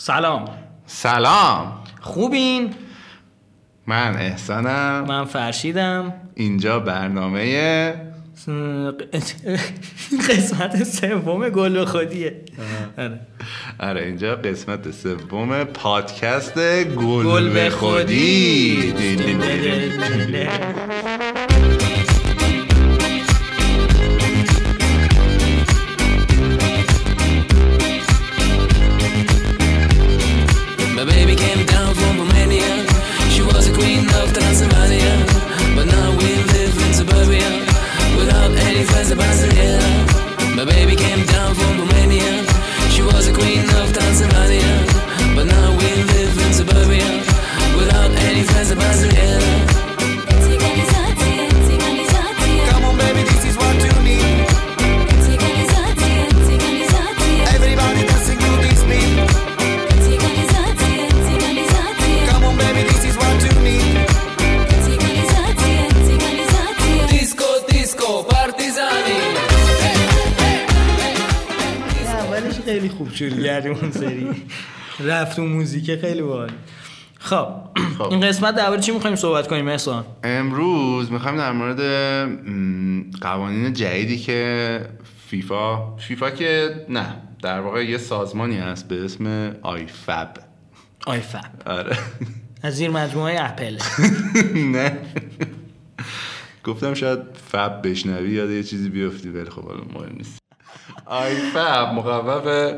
سلام. سلام. خوبین؟ من احسانم. من فرشیدم. اینجا برنامه قسمت سوم گل به خودیه. آره. آره اینجا قسمت سوم پادکست گل, خودی. رفت اون موزیک خیلی باحال. خب خب. این قسمت درباره چی می‌خوایم صحبت کنیم احسان؟ امروز می‌خوایم در مورد قوانین جدیدی که فیفا فیفا که نه در واقع یه سازمانی هست به اسم آیفب. آیفب. آره. از زیر مجموعه اپل. نه. گفتم شاید فب بشنوی یاد یه چیزی بیفتی ولی خب حالا مهم نیست. آیفب مخفف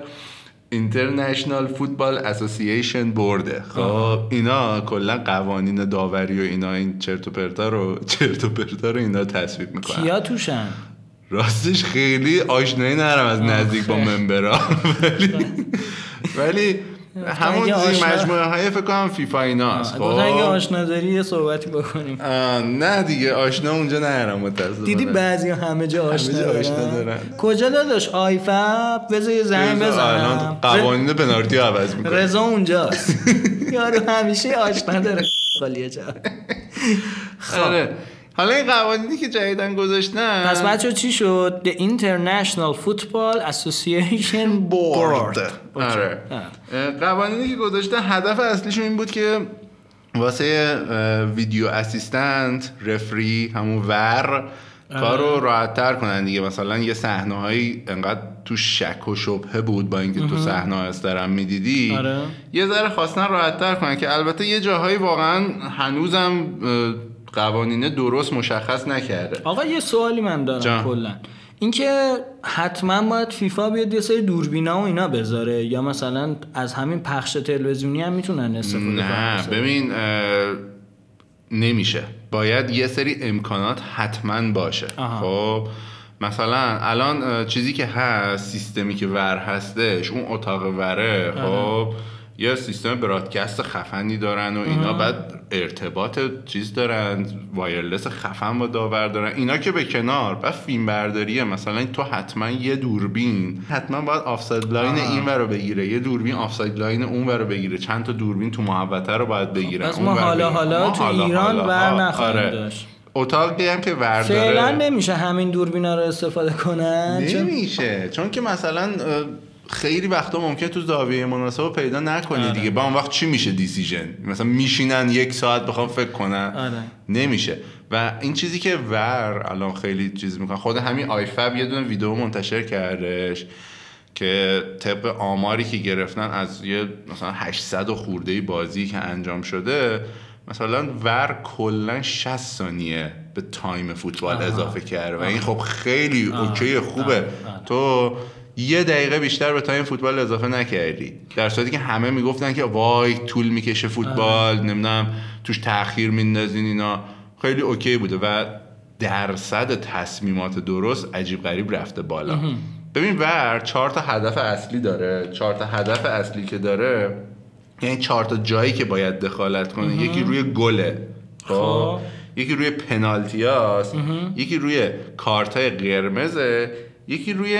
اینترنشنال فوتبال اسوسییشن بورده خب اینا کلا قوانین داوری و اینا این چرت و پرتا رو چرت و پرتا رو اینا تصویب می‌کنن. کیا توشن؟ راستش خیلی آشنایی نرم از نزدیک با. ممبرا ولی ولی همون زیر مجموعه های فکر کنم فیفا ایناست گفتن اگه خب. آشنا داری یه صحبتی بکنیم. نه دیگه آشنا اونجا نرم متاسفانه. دیدی بعضی همه جا آشنا, جا آشنا دارن. کجا داداش؟ آیفب؟ بذار یه زنگ بزنم. قوانین پنالتی عوض می‌کنه. رضا اونجاست. یارو همیشه آشنا داره. خالیه جا. آره. حالا این قوانینی که جدیدن گذاشتن پس بچه چی شد؟ The International Football Association Board. آره. قوانینی که گذاشتن هدف اصلیشون این بود که واسه ویدیو اسیستنت رفری همون ور کار رو راحت تر کنن دیگه. مثلا یه صحنه هایی انقدر تو شک و شبهه بود با اینکه تو صحنه ها استرم می‌دیدی. آره. یه ذره خواستن راحت تر کنن که البته یه جاهایی واقعا هنوزم قوانین درست مشخص نکرده آقا یه سوالی من دارم. کلا اینکه حتما باید فیفا بیاد یه سری دوربینا و اینا بذاره یا مثلا از همین پخش تلویزیونی هم می‌تونن استفاده نه کنن ببین اه، نمیشه باید یه سری امکانات حتما باشه آها. خب مثلا الان چیزی که هست سیستمی که VAR هستش اون اتاق VAR ه. خب یه سیستم broadcast خفنی دارن و اینا بعد ارتباط چیز دارن wireless خفن با داور دارن. اینا که به کنار بعد فیلم برداریه. مثلا تو حتما یه دوربین. حتما باید offside line این رو بگیره. یه دوربین offside line اون رو بگیره. چند تا دوربین تو محوطه رو باید بگیره پس ما حالا. حالا تو ایران VAR آره. داشت. اتاقی هم که ور فعلا نمیشه همین دوربینا رو استفاده کنن نمیشه. چون که مثلا خیلی وقتا ممکن تو زاویه مناسب رو پیدا نکنی آره. دیگه. با اون وقت چی میشه دیسیژن؟ مثلا میشینن یک ساعت بخوام فکر کنن. آره. نمیشه. و این چیزی که ور الان خیلی چیز می‌کنه. خود همین آیفب یه دونه ویدیو منتشر کردش که طبق آماری که گرفتن از یه مثلا 800 و خورده بازی که انجام شده مثلا VAR کلا 60 ثانیه به time فوتبال اضافه کرده. و این خب خیلی okay خوبه. تو یه دقیقه بیشتر به time فوتبال اضافه نکردی. در صورتی که همه می‌گفتن که وای طول می‌کشه فوتبال نمی‌دونم توش تاخیر میندازین اینا. خیلی okay بوده و درصد تصمیمات درست عجیب غریب رفته بالا. ببین VAR چهار تا هدف اصلی داره. چهار تا هدف اصلی که داره یعنی چهار تا جایی که باید دخالت کنه. یکی روی گله. خب؟ خب. یکی روی پنالتیاست. یکی روی کارتای قرمزه. یکی روی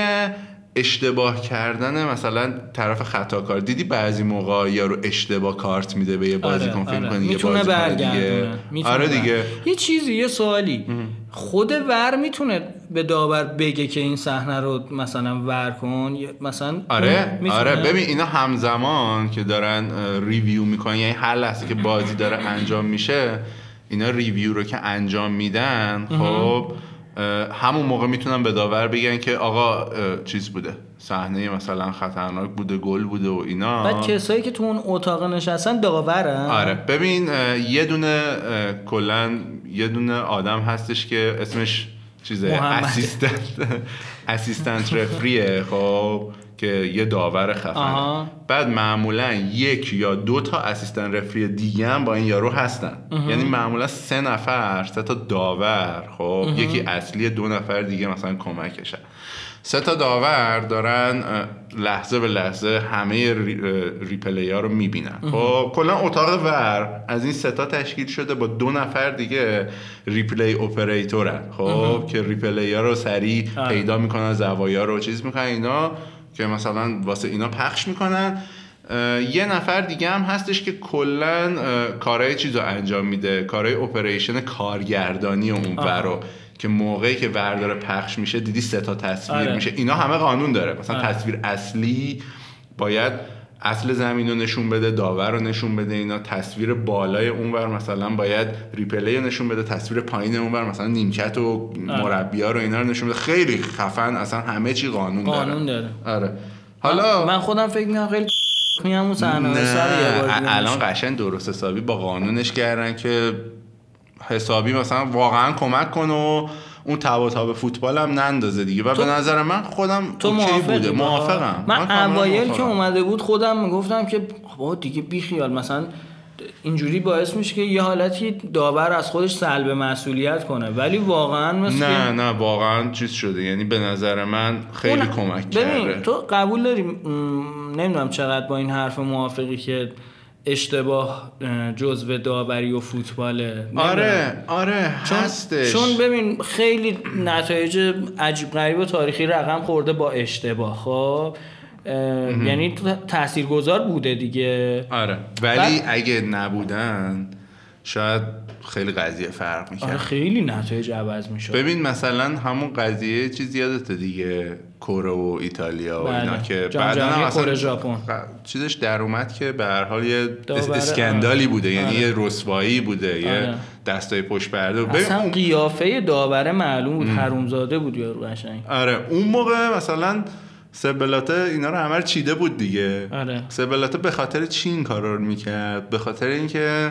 اشتباه کردن مثلا طرف خطاکار. دیدی بعضی موقع یارو اشتباه کارت میده به یه بازیکن فکر کنی یه بازیکن دیگه. آره. دیگه. یه چیزی یه سوالی. خود ور می‌تونه به داور بگه که این صحنه رو مثلا ور کن؟ مثلا آره؟ آره. ببین اینا همزمان که دارن review می‌کنن. یعنی هر لحظه که بازی داره انجام میشه اینا review رو که انجام میدن خب همون موقع می‌تونن به داور بگن که آقا چیز بوده. صحنه مثلا خطرناک بوده گل بوده و اینا. بعد کسایی که تو اون اتاق نشستن داورن؟ آره. ببین یه دونه کلا یه دونه آدم هستش که اسمش چیزه؟ محمده. assistant assistant referee ه خب. که یه داور خفنه. بعد معمولا یک یا دو تا assistant referee دیگه هم با این یارو هستن. یعنی معمولا سه نفر سه تا داور خب. یکی اصلی دو نفر دیگه مثلا کمکشن. سه تا داور دارن اه، لحظه به لحظه همه re- اه، replay ها رو می‌بینن. خب کلا اتاق VAR از این سه تا تشکیل شده با دو نفر دیگه replay operator ن. خب که replay ها رو سریع آره. پیدا می‌کنن زوایا رو چیز می‌کنن اینا. که مثلا واسه اینا پخش می‌کنن. یه نفر دیگه هم هستش که کلا کارهای چیز رو انجام میده. کارهای operation کارگردانی اون رو که موقعی که VAR داره پخش میشه دیدی سه تا تصویر آره. میشه. اینا همه قانون داره. مثلا آره. تصویر اصلی باید اصل زمین رو نشون بده داور رو نشون بده اینا تصویر بالای اونور مثلا باید replay رو نشون بده تصویر پایین اونور مثلا نیمکت و مربی رو اینا رو نشون بده. خیلی خفن اصلا همه چی قانون, قانون داره. آره. حالا من خودم فکر می‌کنم خیلی میام الان. قشنگ درست حسابی با قانونش کردن که حسابی مثلا واقعا کمک کنه و اون تاب فوتبال هم نندازه دیگه. و به نظر من خودم تو okay بوده. موافقم. من کاملا اوایل که. اومده بود خودم می‌گفتم که با دیگه بیخیال مثلا اینجوری باعث میشه که یه حالتی داور از خودش سلب مسئولیت کنه. ولی واقعا مثل نه نه واقعا چیز شده. یعنی به نظر من خیلی کمک ببین کرده. تو قبول داری؟ نمی‌دونم چقدر با این حرف موافقی که اشتباه اه، جزو داوری و فوتباله. آره آره چون, هستش. چون ببین خیلی نتایج عجیب غریب و تاریخی رقم خورده با اشتباه خب؟ یعنی تاثیرگذار بوده دیگه. آره ولی بعد- اگه نبودن شاید خیلی قضیه فرق می‌کرد. آره خیلی نتایج عوض می‌شد. ببین مثلا همون قضیه چیز یادته دیگه؟ کره و ایتالیا و بله. اینا که بعدا هم اصلا کره ژاپن. چیزش در اومد که به هر حال یه اسکندالی. بوده یعنی آره. یه رسوایی بوده یه آره. دستای پشت پرده اصلا اون- قیافه داور معلوم بود حرومزاده بود یارو قشنگ آره اون موقع مثلا سبلاته اینا رو همه چیده بود دیگه آره. سبلاته به خاطر چی این کارا رو می‌کرد به خاطر اینکه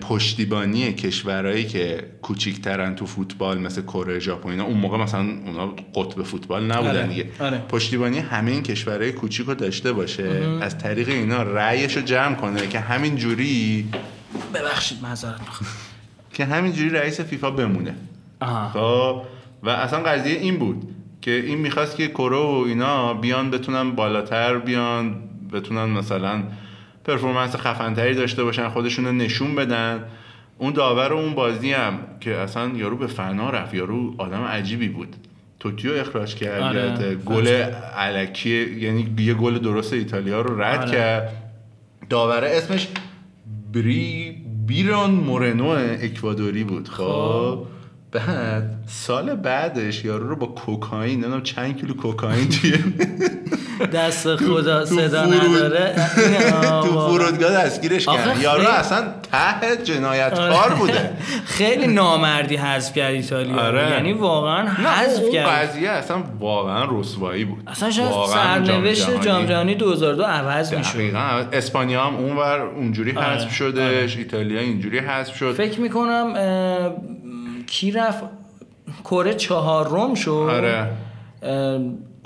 پشتیبانی کشورهایی که کوچیکترن تو فوتبال مثل کره ژاپن اینا اون موقع مثلا اونا قطب فوتبال نبودن آره، دیگه. آره. پشتیبانی همه این کشورهای کوچیک رو داشته باشه. از طریق اینا رأیش رو جمع کنه که همین جوری ببخشید معذرت که همین جوری رئیس فیفا بمونه. خب؟ و اصلا قضیه این بود که این می‌خواست که کرو و اینا بیان بتونن بالاتر بیان بتونن مثلا پرفورمنس خفنتری داشته باشن خودشون رو نشون بدن. اون داور اون بازی هم که اصلا یارو به فنا رفت یارو آدم عجیبی بود. توتیو اخراج کرد آره. گل علکی یعنی یه گل درست ایتالیا رو رد آره. کرد. داوره اسمش بری بیران مورنو اکوادوری بود. خب. بعد سال بعدش یارو رو با کوکائین نمی‌دونم چند کیلو کوکائین توی دست خدا صدا نداره. تو فرودگاه دستگیرش کرد یارو اصلا ته جنایتکار بوده. خیلی نامردی حذف کرد ایتالیا. آره. یعنی واقعا حذف کرد. قضیه اصلا واقعا رسوایی بود. اصلا شاید سرنوشت. جام جهانی 2002 عوض می‌شد. دقیقاً. اسپانیا هم اونور اونجوری آره. حذف شدش ایتالیا اینجوری حذف شد. فکر می‌کنم کی رفت؟ کره چهارم شد. آره.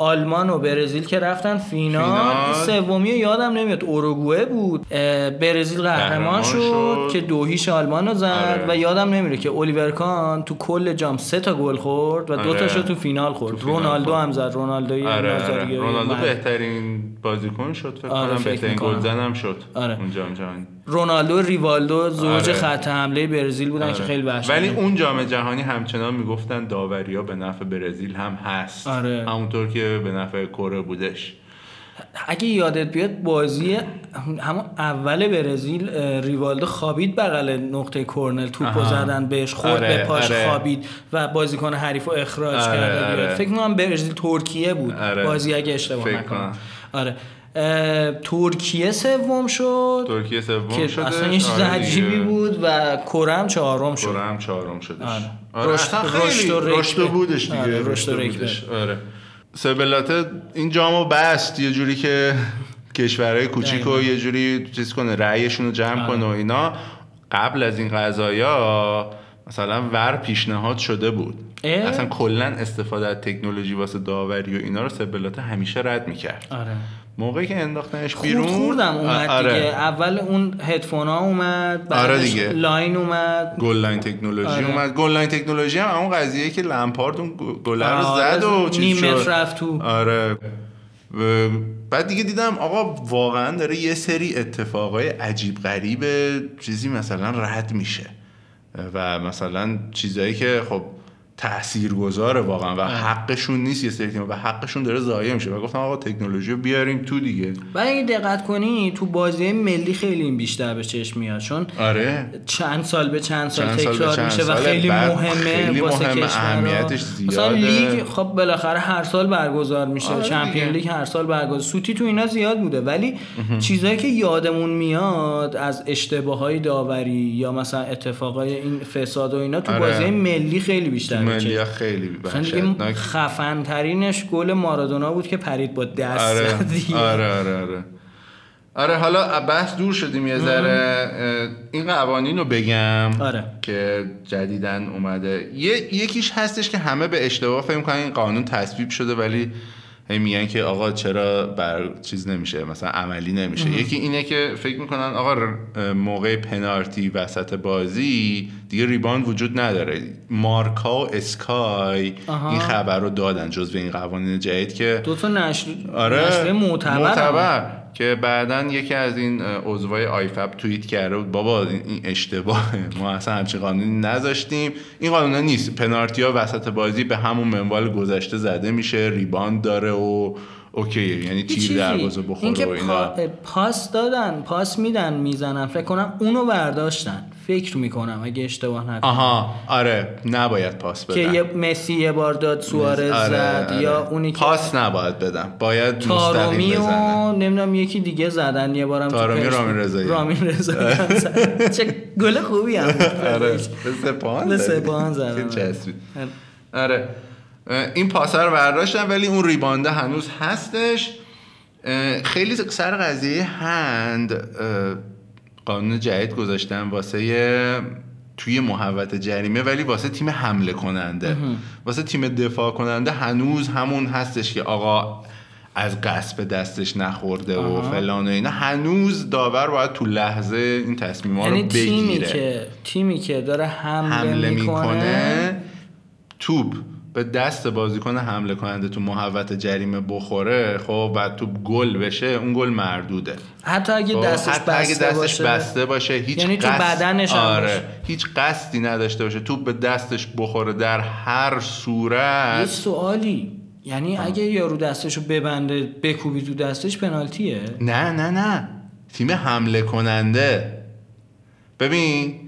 آلمان و برزیل که رفتن فینال فینال. سومی یادم نمیاد اوروگوئه بود برزیل قهرمان شد, شد. که دوهیش آلمان رو زد آره. و یادم نمیره که الیور کان تو کل جام سه تا گل خورد و دو آره. تاشو تو فینال خورد تو فینال رونالدو خورد. هم زد رونالدو آره, آره. رونالدو بهترین بازیکن شد فکر آره، کنم بهترین. گلزن هم شد آره. اون جام جهانی رونالدو ریوالدو زوج آره. خط حمله برزیل بودن که آره. خیلی وحشتناک ولی اون جام جهانی همچنان می‌گفتن داوریا به نفع برزیل هم هست آره. همونطور که به نفع کره بودش اگه یادت بیاد بازی همون اول برزیل ریوالدو خوابید بغل نقطه کرنل توپو. زدن بهش خورد آره، به پاش آره. خوابید و بازیکن حریف رو اخراج آره، کرده آره. فکر کنم برزیل ترکیه بود آره. بازی اگه اشتباه نکنم کنم. آره ترکیه سوم شد ترکیه سوم که شده اصلا یه چیز آره عجیبی. بود و کره هم چهارم شد کره هم چهارم شدش آره. آره رشد- و. رشد بودش دیگه آره، رشد و و. آره سبلاته این جامو بست یه جوری که کشورهای کوچیک و یه جوری چیز کنه رأیشون رو جمع آره. کنه و اینا قبل از این قضايا مثلا ور پیشنهاد شده بود اه؟ اصلا کلا استفاده از تکنولوژی واسه داوری و اینا رو سبلاته همیشه رد می‌کرد آره موقعی که انداختنش خورد بیرون خوردم اومد آره. دیگه اول اون هدفون ها اومد بعدش آره دیگه. line اومد goal line technology آره. اومد goal line technology هم همون قضیه که لمپارد اون گل رو آره، زد و چیز شد. رفت تو. آره و بعد دیگه دیدم آقا واقعا داره یه سری اتفاقای عجیب غریب چیزی مثلا رد میشه و مثلا چیزایی که خب تأثیر گذاره واقعا و حقشون نیست یه سری و حقشون داره ضایع میشه و گفتم آقا تکنولوژی بیاریم تو دیگه و اگه دقت کنی تو بازی ملی خیلی این بیشتر به چشم میاد چون آره چند سال به چند سال چند سال تکرار چند میشه و. خیلی مهمه خیلی واسه مهمه،. اهمیتش مثلا زیاده. لیگ خب بالاخره هر سال برگزار میشه آره چمپیون. لیگ هر سال برگزار سوتی تو اینا زیاد بوده ولی چیزایی که یادمون میاد از اشتباه های داوری یا مثلا اتفاقای این فساد و اینا تو آره. بازی ملی خیلی بیشتر ملی خیلی خفن ترینش گل مارادونا بود که پرید با دست آره. آره آره آره. آره حالا بحث دور شدیم یه ذره. این قوانین رو بگم آره. که جدیدن اومده. یه، یکیش هستش که همه به اشتباه فکر می‌کنن این قانون تصویب شده ولی میگن که آقا چرا بر چیز نمیشه مثلا عملی نمیشه. یکی اینه که فکر می‌کنن آقا موقع پنارتی وسط بازی دیگه ریباند وجود نداره. مارکا و اسکای آها. این خبر رو دادن جزو این قوانین جدید که دو تا نشر آره. معتبر. معتبر. که بعدا یکی از این عضوای آیفب توییت کرده بود بابا این اشتباهه ما اصلا همچین قانونی نذاشتیم. این قانون نیست. پنارتی ها وسط بازی به همون منوال گذشته زده میشه ریباند داره و اوکیه یعنی تیر. دروازه بخوره اینکه و اینا پا- پاس دادن پاس میدن می‌زنن فکر کنم اونو برداشتن فکر می‌کنم اگه اشتباه نکنم آها آره نباید پاس که بدن یه مسی یه بار داد سوارز آره، زد آره. یا اونی که پاس نباید بدن باید تارومی و نمی‌دونم یکی دیگه زدن یه بارم تارومی. رامین رضایی. رامین رضایی. چه گل خوبی هم. آره به سپاهان. سپاهان زدن. آره اه، این پاسه رو برداشتن ولی اون ریبانده هنوز هستش. خیلی سر قضیه هند قانون جدید گذاشتن واسه توی محوت جریمه ولی واسه تیم حمله کننده. واسه تیم دفاع کننده هنوز همون هستش که آقا از قصب دستش نخورده و آها. فلان و اینا. هنوز داور باید تو لحظه این تصمیما رو یعنی تیمی بگیره. که تیمی که داره حمله, حمله می‌کنه می‌کنه توپ. به دست بازیکن حمله کننده تو محوت جریمه بخوره خب بعد توپ گل بشه اون گل مردوده. حتی اگه خب، دستش حتی اگه بسته دستش باشه بسته باشه هیچ یعنی تو قصد- بدنش هم آره باشه. هیچ قصدی نداشته باشه. توپ به دستش بخوره در هر یه صورت سوالی. یعنی اگه یارو دستشو ببنده بکوبی تو دستش پنالتیه؟ نه نه نه. تیم حمله کننده ببین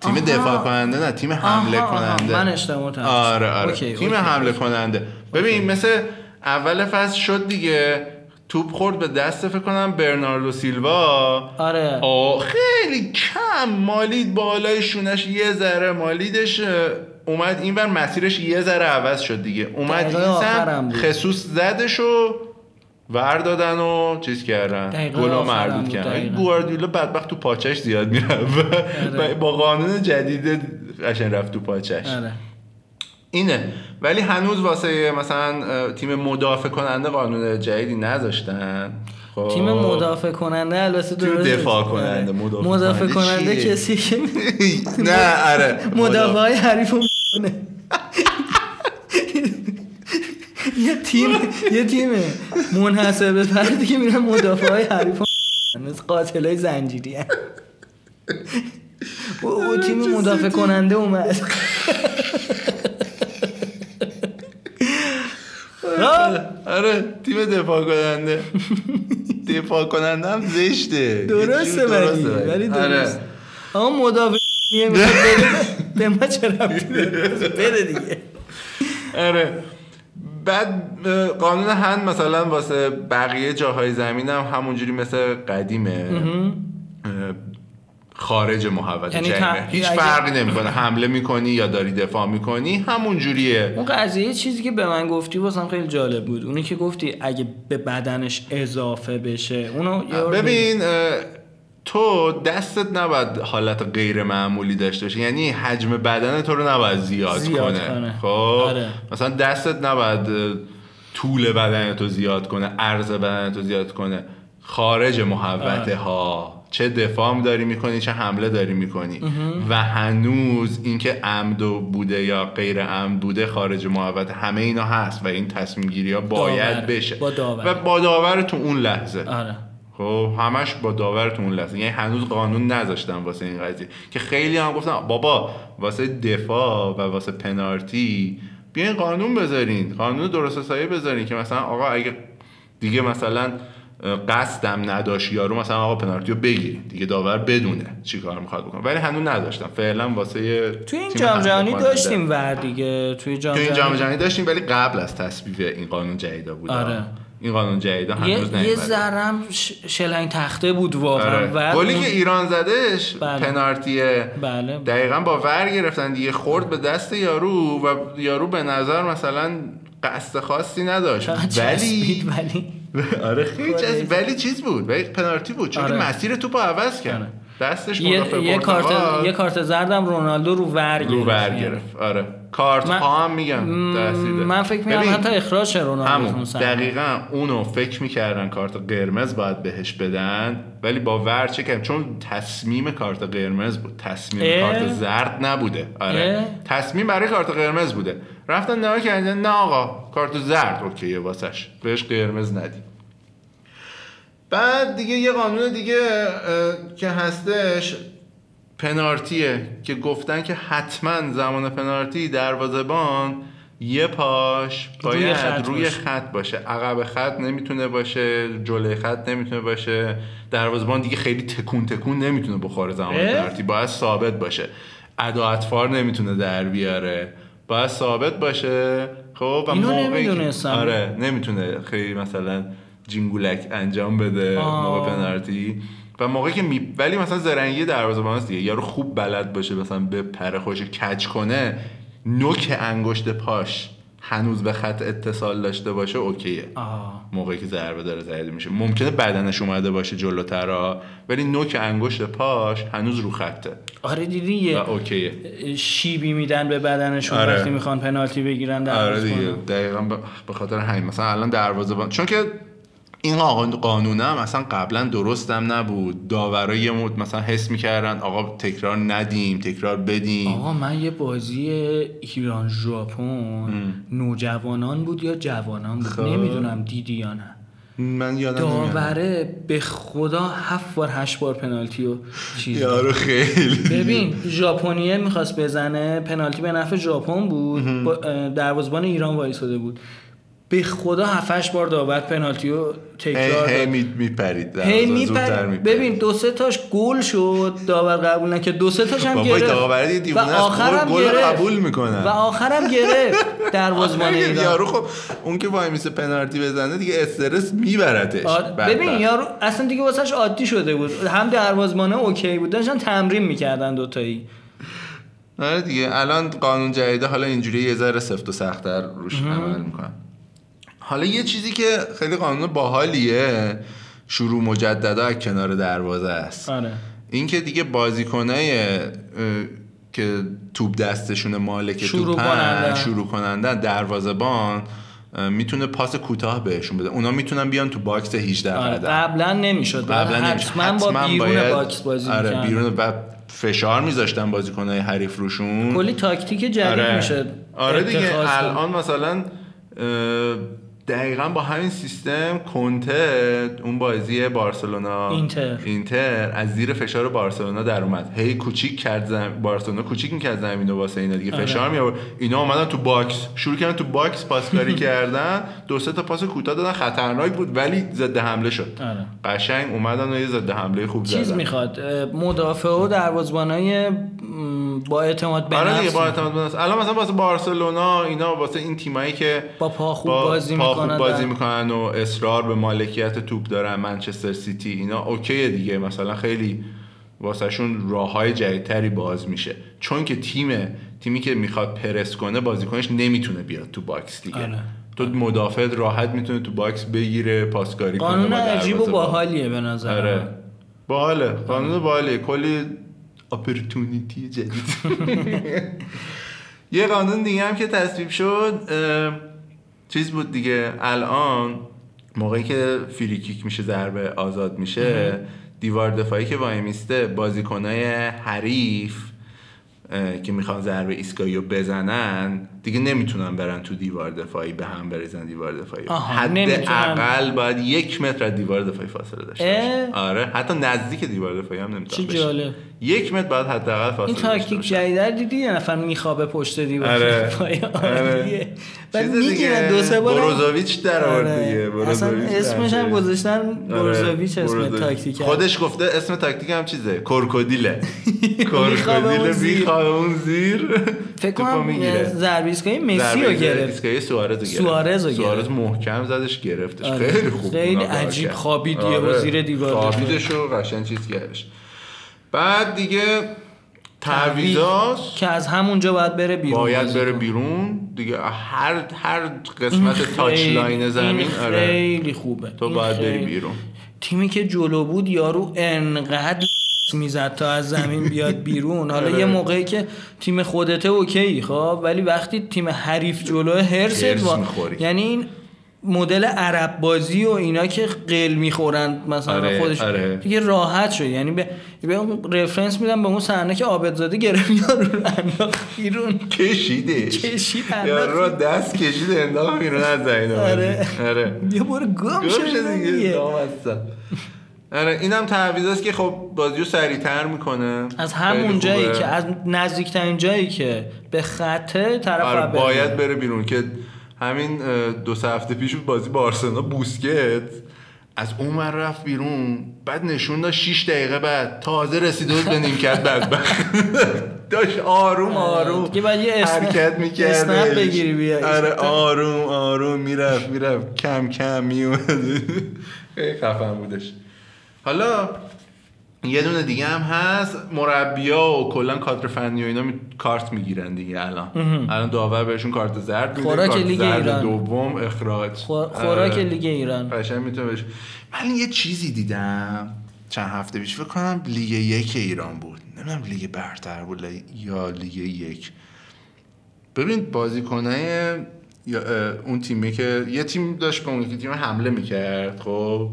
تیم آها. دفاع کننده نه تیم حمله آها، آها. کننده من اشتباه. آره آره okay، تیم okay، حمله اوکی. کننده ببین مثل اول فصل شد دیگه توپ خورد به دست فکر کنم برناردو سیلوا آره آه خیلی کم مالید بالای شونش یه ذره مالیدش اومد اینور مسیرش یه ذره عوض شد دیگه اومد این سم. خصوص زدش و ور دادن و چیز کردن دقیقه گل رو آخرم مردود کردن دقیقه. گواردیولا بدبخت تو پاچش زیاد میره آره. با قانون جدید قشنگ رفت تو پاچش آره اینه ولی هنوز واسه مثلا تیم مدافع کننده قانون جدیدی نذاشتن خب. تیم مدافع کننده البته درست دفاع آره. کننده، مدافع مدافع کننده؟ کسی که نه آره مدافع های حریف می‌کنه. یه تیم یه تیم منحصر به فردی که میرن مدافع های حریف. مثل قاتل های زنجیری. او تیم مدافع کننده اومد. چرا آره تیم دفاع کننده. دفاع کننده هم زشته. درسته ولی آره. درست آقا مدافع بره. به ما داره؟ بره دیگه. آره. بعد قانون هند مثلا واسه بقیه جاهای زمین هم همونجوری مثل قدیمه. خارج محوطه یعنی جریمه تا- هیچ فرقی نمی‌کنه. حمله می‌کنی یا داری دفاع می‌کنی همون جوریه اون قضیه چیزی که به من گفتی واسم خیلی جالب بود. اونی که گفتی اگه به بدنش اضافه بشه اونو ببین تو دستت نباید حالت غیر معمولی داشته باشه یعنی حجم بدن تو رو نباید زیاد, زیاد کنه, کنه. خب آره. مثلا دستت نباید طول بدن تو زیاد کنه عرض بدن تو زیاد کنه خارج محوطه آره. ها چه دفاع داری می‌کنی چه حمله داری می‌کنی و هنوز اینکه عمد بوده یا غیر عمد بوده خارج محوطه همه اینا هست و این تصمیم گیری ها باید داور. بشه با داور. و با داور تو اون لحظه آره خب همش با داور تو اون لحظه. یعنی هنوز قانون نذاشتن واسه این قضیه. که خیلی هم گفتن بابا واسه دفاع و واسه پنارتی بیاین قانون بذارین. قانون درست حسابی بذارین که مثلا آقا اگه دیگه مثلا قصدم نداشت یارو مثلا آقا پنالتی رو دیگه داور بدونه چی کار می‌خواد بکنه. ولی هنوز نداشتن فعلا واسه توی این تیم جام جهانی. داشتیم ور دیگه. توی جام جهانی داشتیم ولی قبل از تصویب این قانون جدیدا بود. آره. این قانون جدیدا هنوز یه, نیومده یه ذرم شلنگ تخته بود واقعا آره. گلی که ایران زدش بله. پنارتیه بله دقیقا با ور گرفتن دیگه خورد به دست یارو و یارو به نظر مثلا قصد خاصی نداشت ولی ولی آره خیلی. ولی چیز بود ولی پنالتی بود چون آره. مسیر توپو عوض کرد آره. دستش یه, یه کارت یه کارت زردم رونالدو رو ور گرفت رو ور. گرفت آره کارت من- ها هم میگم داره. من فکر ببین، حتی اخراج رونالدو. دقیقا اونو فکر می‌کردن کارت قرمز باید بهش بدن ولی با ور چه کردن چون تصمیم کارت قرمز بود تصمیم اه؟ کارت زرد نبوده آره اه؟ تصمیم برای کارت قرمز بوده رفتن نگاه کردن نه آقا کارت زرد اوکیه واسش بهش قرمز ندی بعد دیگه یه قانون دیگه که هستش پنارتیه که گفتن که حتما زمان پنارتی دروازه‌بان یه پاش روی باید خط روی. خط باشه. عقب خط نمی‌تونه باشه جلوی خط نمی‌تونه باشه. دروازه‌بان دیگه خیلی تکون تکون نمی‌تونه بخوره زمان اه؟ پنالتی باید ثابت باشه. ادا اطفار نمی‌تونه در بیاره. باید ثابت باشه. خب اینو نمی‌دونستم. آره نمی‌تونه. خیلی مثلا جینگولک انجام بده آه. موقع پنالتی. و موقعی که می... ولی مثلا زرنگی دروازه‌بان دیگه. یارو خوب بلد باشه مثلا به پر خوش کج کنه نوک انگشت پاش هنوز به خط اتصال داشته باشه اوکیه. آه. موقعی که ضربه داره زده میشه. ممکنه بدنش اومده باشه جلوترا ولی نوک انگشت پاش هنوز رو خطه. آره دیدی یه اوکیه. شیبی میدن به بدنشون آره. وقتی می‌خوان پنالتی بگیرن آره دیگه. دقیقا به خاطر همین. مثلا الان دروازه چون که این قانون هم اصلا قبلا درستم نبود. داورای یه مد مثلا حس می‌کردن آقا تکرار ندیم تکرار بدیم. آقا من یه بازی ایران ژاپن نوجوانان بود یا جوانان بود؟ خب. نمی‌دونم دیدی یا نه. من یادم نمیاد. داوره به خدا هفت بار هشت بار پنالتی و چیز. یارو خیلی. ببین ژاپنیه می‌خواست بزنه. پنالتی به نفع ژاپن بود. دروازه‌بان ایران وایساده بود. به خدا هفتش بار داور پنالتی رو تکرار هی میپرید. هی میپرید. ببین دو سه تاش گل شد داور قبول نکرد. دو سه تاش هم گرفت. و. آخرم گل- قبول می‌کنن. و آخرم گرفت. دروازه‌بان ایران. یارو خب اون که وای میسه پنالتی بزنه دیگه استرس میبرتش. ببین یارو اصلا دیگه واسش عادی شده بود. هم دروازه‌بانه اوکی بود داشتن تمرین می‌کردن دوتایی آره دیگه الان قانون جدیده حالا اینجوری یه ذره سفت و سختتر روش عمل می‌کنن. حالا یه چیزی که خیلی قانون باحالیه شروع مجددا از کنار دروازه است. آره. این که دیگه بازیکنای که توپ دستشون مالک شروع کنندن. شروع کنندن دروازه‌بان می‌تونه پاس کوتاه بهشون بده. اونا می‌تونن بیان تو box 18 آره. قبلا نمی‌شد. قبلا نمیشه. حتما با بیرون باید- box بازی آره. بیرون و فشار میذاشتن بازیکنهای حریف روشون. کلی تاکتیک جدید میشه آره دیگه. الان مثلا دقیقا با همین سیستم کنته اون بازی بارسلونا اینتر. اینتر. از زیر فشار بارسلونا در اومد. هی کوچیک کرد زم... بارسلونا کوچیک می‌کرد زمین واسه اینا دیگه. آره. فشار می آورد اینا اومدن تو box. شروع کردن تو box پاسکاری کردن. دو سه تا پاس کوتاه دادن. خطرناک بود ولی ضد حمله شد. آره. قشنگ اومدن و یه ضد حمله خوب چیز زدن. می‌خواد؟ اه، مدافع و دروازه‌بانای با اعتماد به آره دیگه با اعتماد به نفس. الان مثلا واسه بارسلونا اینا واسه این تیمایی که با پا خوب با بازی پا خوب می‌کنن. بازی می‌کنن و اصرار به مالکیت توپ دارن منچستر سیتی اینا okay ه دیگه. مثلا خیلی واسهشون راه های جدیدتری باز میشه. چون که تیم تیمی که می‌خواد پرس کنه بازیکنش نمی‌تونه بیاد تو box دیگه. آره. تو مدافع راحت می‌تونه تو box بگیره پاسکاری کنه قانون عجیب و. باحالیه به نظر آره. باحاله. قانون باحالیه. کلی opportunity جدید یه قانون دیگه هم که تصویب شد چیز بود دیگه. الان موقعی که free kick میشه ضربه آزاد میشه دیوار دفاعی که وای میسته بازیکنای حریف که می‌خوان ضربه ایستگاهی رو بزنن دیگه نمی‌تونن برن تو دیوار دفاعی به هم بریزن دیوار دفاعی حد. اقل باید یک متر از دیوار دفاعی فاصله داشته باشه؟ آره حتی نزدیک دیوار دفاعی هم چه نمی‌تونن بشن. جالب یک متر باید حداقل فاصله این تاکتیک رو دیدی یه نفر میخوابه پشت دیوار آره. پای آره. عالیه. بعد می‌گیرن دو سه بار بروزوویچ در آورد آره. دیگه اصلا اسمش هم گذاشتن آره، بروزوویچ اسم. تاکتیک خودش گفته اسم تاکتیک هم چیزه کرکودیله میخوابه اون کرکودیل زیر. میخوابه اون زیر فکر کنم. ضربه ایستگاهی مسی رو گرفت ایستگاهی سوارز رو گرفت سوارز رو سوارز. محکم زدش گرفتش آره. خیلی خوب خیلی عجیب. خوابید یه و زیر دیوار. خوابیدش و قشنگ چیز کردش بعد دیگه تعویضات که از همونجا باید بره بیرون باید بره. بیرون دیگه هر هر قسمت تاچ لاین زمین آره خیلی خوبه تو باید بری بیرون تیمی که جلو بود یارو انقدر می‌زد تا از زمین بیاد بیرون حالا آره. یه موقعی که تیم خودته اوکی خب ولی وقتی تیم حریف جلو هرست. یعنی این مدل عرب بازی و اینا که قل می‌خورن مثلا آره، خودش آره. دیگه راحت شد یعنی به, به اون رفرنس میدم به اون صحنه که عابدزاده گرفت یارو رو انداخت بیرون کشیدش کشید یارو رو دست کشید انداخت بیرون از زمین آره. آره آره یه برو گم شد دیگه. آره اینم تعویض است که خب بازی رو سریعتر می‌کنه. از همون جایی. که از نزدیکترین جایی که به خطه طرف آره باید بره. بیرون که همین دو سه هفته پیش بود بازی بارسلونا بوسکت. از اون رفت بیرون بعد نشون داد 6 دقیقه بعد تازه رسیده بود به نیمکت بدبخت. داشت آروم آروم دیگه باید یه حرکت می‌کرد. بگیری بیای. آره آروم آروم می‌رفت می‌رفت. کم کم میومد خیلی خفن بودش. حالا یه دونه دیگه هم هست. مربیا و کلا کادر فنی و اینا می... کارت می‌گیرن دیگه الان. الان داور بهشون کارت زرد میده خوراک کارت لیگ زرد ایران. دوم اخراج. خور- خوراک آره. لیگ ایران. قشنگ می‌تونه بهش من یه چیزی دیدم چند هفته پیش فکر کنم لیگ یک ایران بود. نمی‌دونم لیگ برتر بود یا لیگ یک. ببین بازیکنای اون تیمی که یه تیم داشت به اون یکی تیم حمله می‌کرد خب؟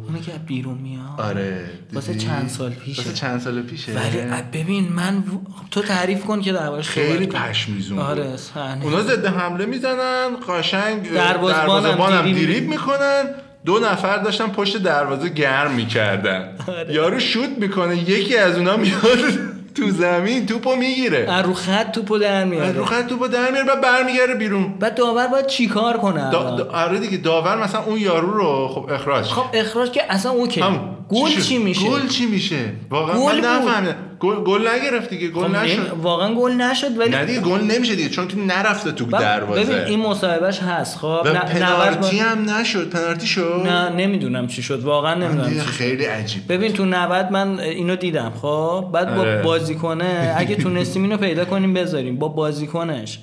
اونی که بیرون میاد. آره واسه؟ چند سال پیشه. واسه چند سال پیشه. ولی ببین من تو تعریف کن که دربارش خیلی. پشمیزون بود آره صحنه. اونا ضد حمله می‌زنن قشنگ دروازه‌بانم دروازه‌بانم دیریب دیریب می‌کنن. دو نفر داشتن پشت دروازه گرم می‌کردن. آره. یارو شوت می‌کنه یکی از اونا میاد. تو زمین توپو می‌گیره. از رو خط توپو در میاره. رو خط توپو در میاره بعد برمیگره بیرون. بعد داور باید چیکار کنه دا؟ دا آره دیگه داور مثلا اون یارو رو خب اخراج. خب اخراج که اصلا اوکی. گل؟ چی میشه؟ گل چی میشه؟ واقعا من. نفهمیدم. گل گل نگرفت دیگه گل خب نشد. واقعا گل نشد ولی نه دیگه گل نمیشه دیگه چون که نرفته تو دروازه. ببین این مصاحبهش هست خب و نه- پنالتی 90 هم نشد. پنالتی شد؟ نه نمی‌دونم چی شد واقعا نمی‌دونم چی. خیلی عجیب ببین تو 90 من اینو دیدم خب بعد با آره. بازیکنه اگه تونستیم اینو پیدا کنیم بذاریم با بازیکنش.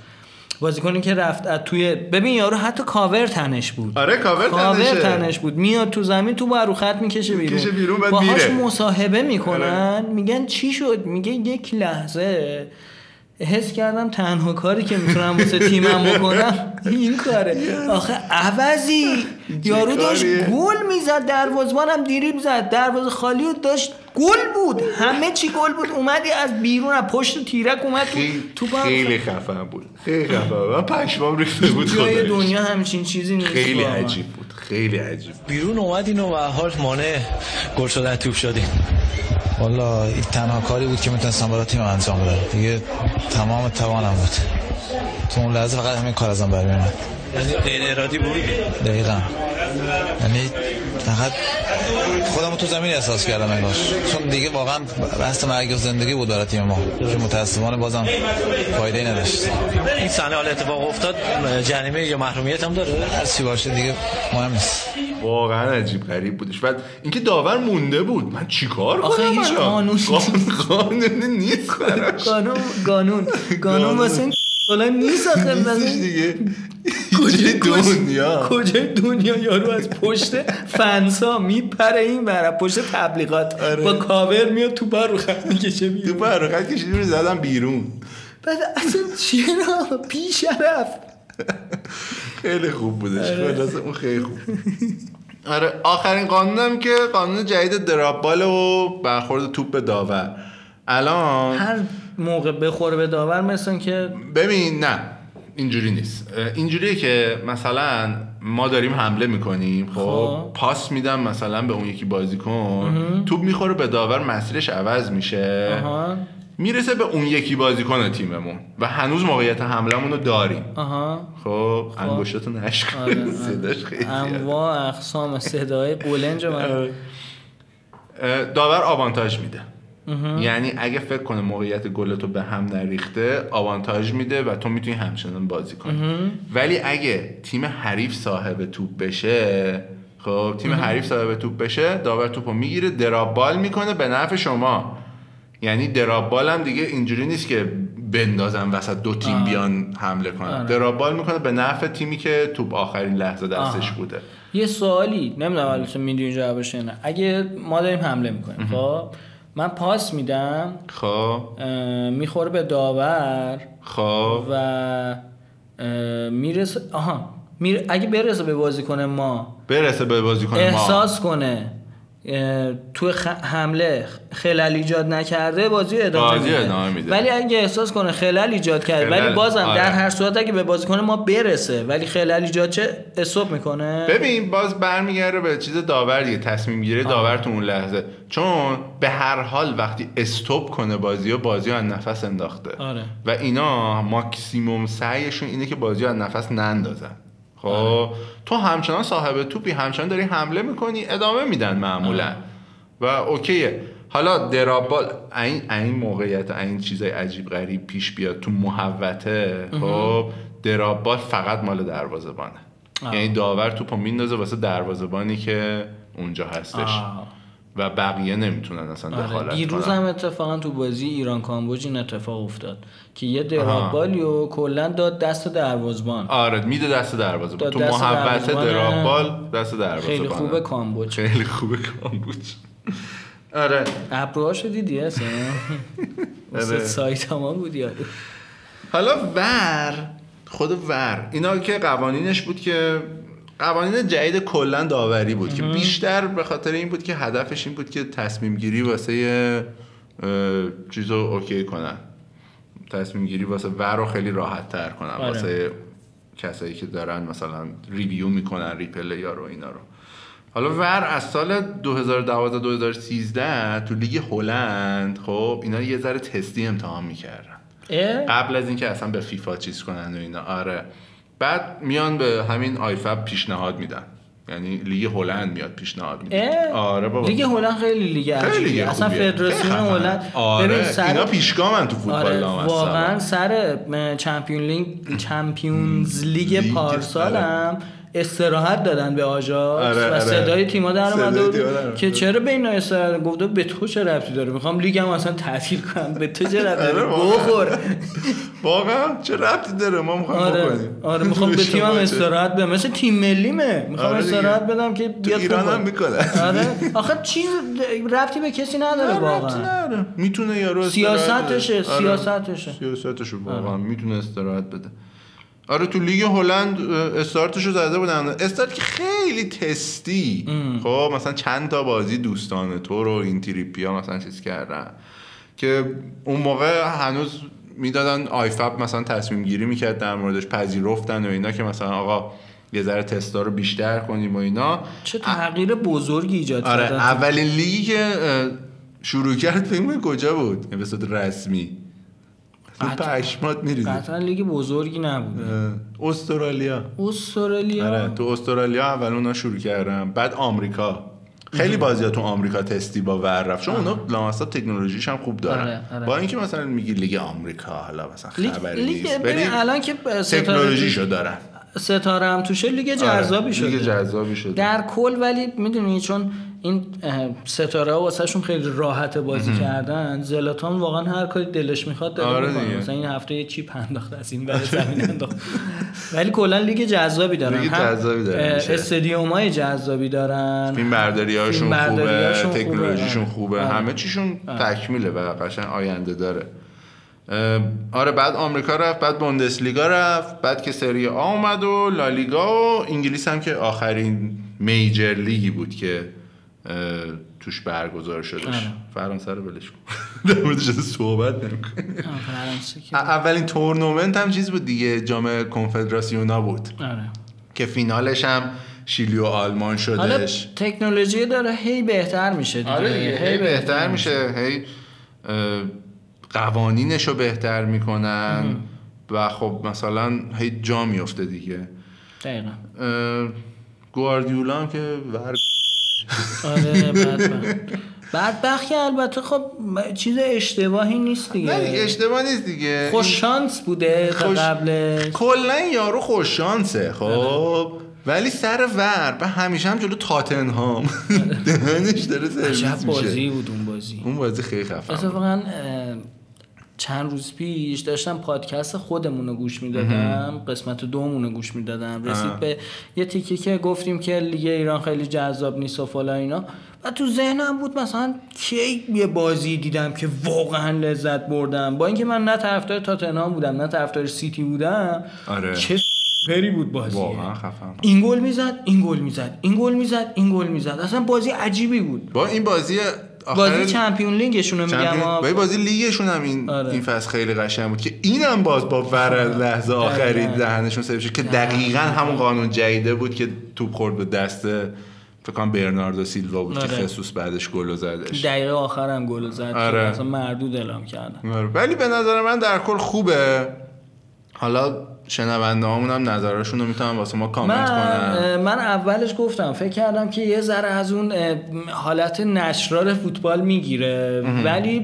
بازیکنی که رفت از توی ببین یارو حتی کاور تنش بود آره cover cover تنشه. تنش بود میاد تو زمین تو بر رو خط می‌کشه بیرون می‌کشه بیرون، بعد باهاش. آره. مصاحبه می‌کنن میگن چی شد میگه یک لحظه حس کردم تنها کاری که می‌تونم واسه تیمم بکنم این کاره. آخه عوضی. یارو داشت؟ گل می‌زد دروازبانم دیریب زد. دروازه خالی رو داشت گل بود. همه چی گل بود. اومدی از بیرون از پشت تیرک اومد تو خیلی تو خیلی خفن بود. خیلی خفن بود. من پشمام ریخته بود جای. دنیا همچین چیزی نیست. خیلی. عجیب بود. خیلی عجیب بیرون اومدین و حال مانع گل شدن توپ شدین. والا این تنها کاری بود که می‌تونستم برای تیم انجام بدم. دیگه تمام توانم بود. تو اون لحظه فقط همین کار ازم برمی اومد یعنی غیر ارادی بود؟ دقیقا. یعنی فقط خودم تو زمین احساس کردم انگار. چون دیگه واقعا بحث مرگ و زندگی بود برای تیم ما. که متاسفانه بازم فایده ای نداشت. این صحنه حال اتفاق افتاد جریمه یا محرومیت هم داره؟ هر چی باشه دیگه مهم نیست. واقعا عجیب غریب بودش. بعد اینکه داور مونده بود. من چیکار کنم آخه هیچ؟ قانون نیست. قانون قانون قانون. واسه حالا نیست آخه. دیگه. کجای دنیا. کجای دنیا یارو از پشت فنسا میپره این بر پشت تبلیغات. آره. با کاور میاد تو بر رو خط می‌کشه تو بیرون برقت کشیدی رو زدم بیرون. بعد اصلا چرا؟ بی شرف خیلی خوب بودش. خلاصه اون خیلی خوب آره آخرین قانونم که قانون جدید درابال و برخورد توپ به داور. الان هر موقع بخوره به داور مثلا که ببین نه اینجوری نیست. اینجوریه که مثلا ما داریم حمله می‌کنیم خب؟ خب. پاس میدم مثلا به اون یکی بازیکن توپ می‌خوره به داور مسیرش عوض میشه. می‌رسه به اون یکی بازیکن تیممون. و هنوز موقعیت حملمون رو داریم. آها. خب انگشتاتو نشکن. آره، آره. صداش خیلی. انواع اقسام صدای بلنج من. داور آوانتاژ میده. یعنی اگه فکر کنه موقعیت گلتو به هم نریخته آوانتاژ میده و تو می‌تونی همچنان بازی کنی. ولی اگه تیم حریف صاحب توپ بشه خب تیم حریف صاحب توپ بشه داور توپو می‌گیره دراب بال می‌کنه به نفع شما. یعنی دراب بال هم دیگه اینجوری نیست که بندازن وسط دو تیم بیان حمله کنن. آره. دراب بال می‌کنه به نفع تیمی که توپ آخرین لحظه دستش آها. بوده. یه سوالی نمی‌دونم البته می‌دونی جوابش نه. اگه ما داریم حمله می‌کنیم خب؟ من پاس میدم. خب. می‌خوره به داور. خب. و می‌رسه آها. میره اگه برسه به بازیکن ما برسه به بازیکن ما. احساس کنه. تو خ... حمله خلل ایجاد نکرده بازی ادامه بازی میده. ادامه میده. ولی اگه احساس کنه خلل ایجاد کرده خلل، ولی بازم آره. در هر صورت اگه به بازیکن ما برسه ولی خلل ایجاد چه؟ استوب می‌کنه. ببین باز برمیگرده به چیز داور دیگه تصمیم گیره داور تو اون لحظه. چون به هر حال وقتی استوب کنه بازی و بازی رو از نفس انداخته. آره. و اینا ماکسیموم سعیشون اینه که بازی رو از نفس نندازن. خب آره. تو همچنان صاحب توپی همچنان داری حمله می‌کنی ادامه میدن معمولا. و اوکیه. حالا درابال این این موقعیت و این چیزای عجیب غریب پیش بیاد تو محوته خب درابال فقط مال دروازه‌بانه. یعنی داور توپو میندازه واسه دروازه‌بانی که اونجا هستش. آه. و بقیه نمی‌تونن اصلا آره. دخالت دیروز کنن هم اتفاقا تو بازی ایران کامبوج این اتفاق افتاد که یه درابالی و کلا داد دست دروازبان آره میده دست دروازه داد تو دروازه‌بان. درابال دست دروازه خیلی خوبه کامبوج. خیلی خوبه کامبوج. آره. ابروهاشو دیدی اصلا؟ آره. سایت ما بود یارو حالا ور خود ور. اینا که قوانینش بود که قوانین جدید کلا داوری بود که بیشتر به خاطر این بود که هدفش این بود که تصمیم گیری واسه اه، چیزو okay کنن. تصمیم گیری واسه VAR رو خیلی راحت تر کنن آره. واسه کسایی که دارن مثلا review می‌کنن replay ها رو اینا رو. حالا VAR از سال 2012 2013 تو لیگ هلند خب اینا یه ذره تستی امتحان می‌کردن؟ قبل از اینکه اصلا به فیفا چیز کنن و اینا. آره. بعد میان به همین IFAB پیشنهاد میدن یعنی لیگ هلند میاد پیشنهاد میده؟ آره بابا لیگ هلند خیلی لیگ عجیبیه اصلا. فدراسیون. هلند آره ببین سر اینا پیشگامن تو فوتبال آره. واقعا سر Champion League Champions League لیگ، پارسال. هم استراحت دادن به آژاکس آره، و آره. صدای تیما در اومده. که چرا به اینا استراحت گفته به تو چه ربطی داره می‌خوام لیگم اصلا تعطیل کنم به تو چه ربطی آره، داره واقعا. بخور واقعا چه ربطی داره ما می‌خوایم آره بکنیم آره می‌خوام به تیمم؟ استراحت بدم مثل تیم ملیمه می‌خوام آره. استراحت بدم که تو ایران هم. می‌کنن آره آخه چیز ربطی به کسی نداره واقعا. می‌تونه یارو سیاستشه،. آره. سیاستشه. سیاستشه واقعا می‌تونه استراحت بده آره تو لیگ هلند استارتشو زده بودن. استارت که خیلی تستی. خب مثلا چند تا بازی دوستانه تو رو این تریپیا مثلا چیز کردن. که اون موقع هنوز می‌دادن آیفاب مثلا تصمیم گیری می‌کرد در موردش پذیرفتن و اینا که مثلا آقا یه ذره تستا رو بیشتر کنیم و اینا. چه تغییر بزرگی ایجاد آره اولین لیگی که شروع کرد فکر کجا بود؟ به صورت رسمی. قطر. پشمات میریزی قطعا لیگ بزرگی نبود استرالیا. استرالیا؟ آره تو استرالیا اول اونا شروع کردن بعد آمریکا. خیلی بازی تو آمریکا تستی با ور رفت. چون اونا لامصب تکنولوژیش هم خوب دارن. آره، آره. با اینکه مثلا میگی لیگ آمریکا حالا مثلا خبری لیگ نیست. ولی الان که تکنولوژیشو دارن. ستاره هم توشه لیگ جذابی آره، شده لیگ جذابی شده در کل ولی می‌دونی چون این ستاره ها واسهشون خیلی راحت بازی کردن زلاتان واقعا هر کاری دلش می‌خواد داره آره می‌کنه. مثلا این هفته یه chip انداخت از این برای زمین انداخت ولی کلا لیگ جذابی دارن لیگ جذابی دارن. استادیوم های جذابی دارن فیلم برداری هاشون خوبه. تکنولوژیشون آره. خوبه آره. همه چیشون تکمیله و قشنگ آینده داره آره بعد آمریکا رفت بعد بوندسلیگا رفت بعد که سری آ اومد و لالیگا و انگلیس هم که آخرین میجر لیگی بود که توش برگزار شدش. آره. فرانسه رو بلش کن. در موردش صحبت اولین تورنمنت هم چیز بود دیگه جام کنفدراسیونا بود. آره. که فینالش هم شیلی و آلمان حالا شدش. تکنولوژی داره هی بهتر میشه دیگه. آره هی بهتر میشه. هی قوانینش رو بهتر می‌کنن و خب مثلا هی جا میفته دیگه. دقیقا. گواردیولا هم که ور آره بدبخت. بدبخت که البته خب چیز اشتباهی نیست دیگه. نه دیگه اشتباه نیست دیگه. خوش شانس بوده تا خوش- قبلش کلا یارو خوش شانسه خب. ولی سر ور و همیشه هم جلو تاتنهام. دهنش داره سرویس عجب بازی میشه بود اون بازی. اون بازی خیلی خفن. اتفاقا چند روز پیش داشتم پادکست خودمون رو گوش می‌دادم قسمت دومون رو گوش می‌دادم. رسید آه. به یه تیکه که گفتیم که لیگ ایران خیلی جذاب نیست و فلا اینا. و تو ذهنم بود مثلا کی یه بازی دیدم که واقعا لذت بردم. با اینکه من نه طرفدار تاتنهام بودم نه طرفدار سیتی بودم آره. چه پری بود بازی. واقعا خفن این گل می‌زد این گل می‌زد این گل می‌زد این گل می‌زد. اصلا بازی عجیبی بود. با این بازی بازی چمپیون لیگشون رو میگم چمپیون- بازی لیگشون هم این آره. این فصل خیلی قشنگ بود که اینم باز با ور لحظه آخری. دهنشون سرویس که دقیقا همون قانون جدیده بود که توپ خورد به دست فکر کنم برناردو سیلوا بود که آره. خصوص بعدش گل زدش دقیقه آخرم گل زد. آره. اصلا مردود اعلام کردن آره. ولی به نظر من در کل خوبه حالا شنونده هامون هم نظرشون رو می‌تونن واسه ما کامنت من کنن. من اولش گفتم فکر کردم که یه ذره از اون حالت نشرار فوتبال می‌گیره. ولی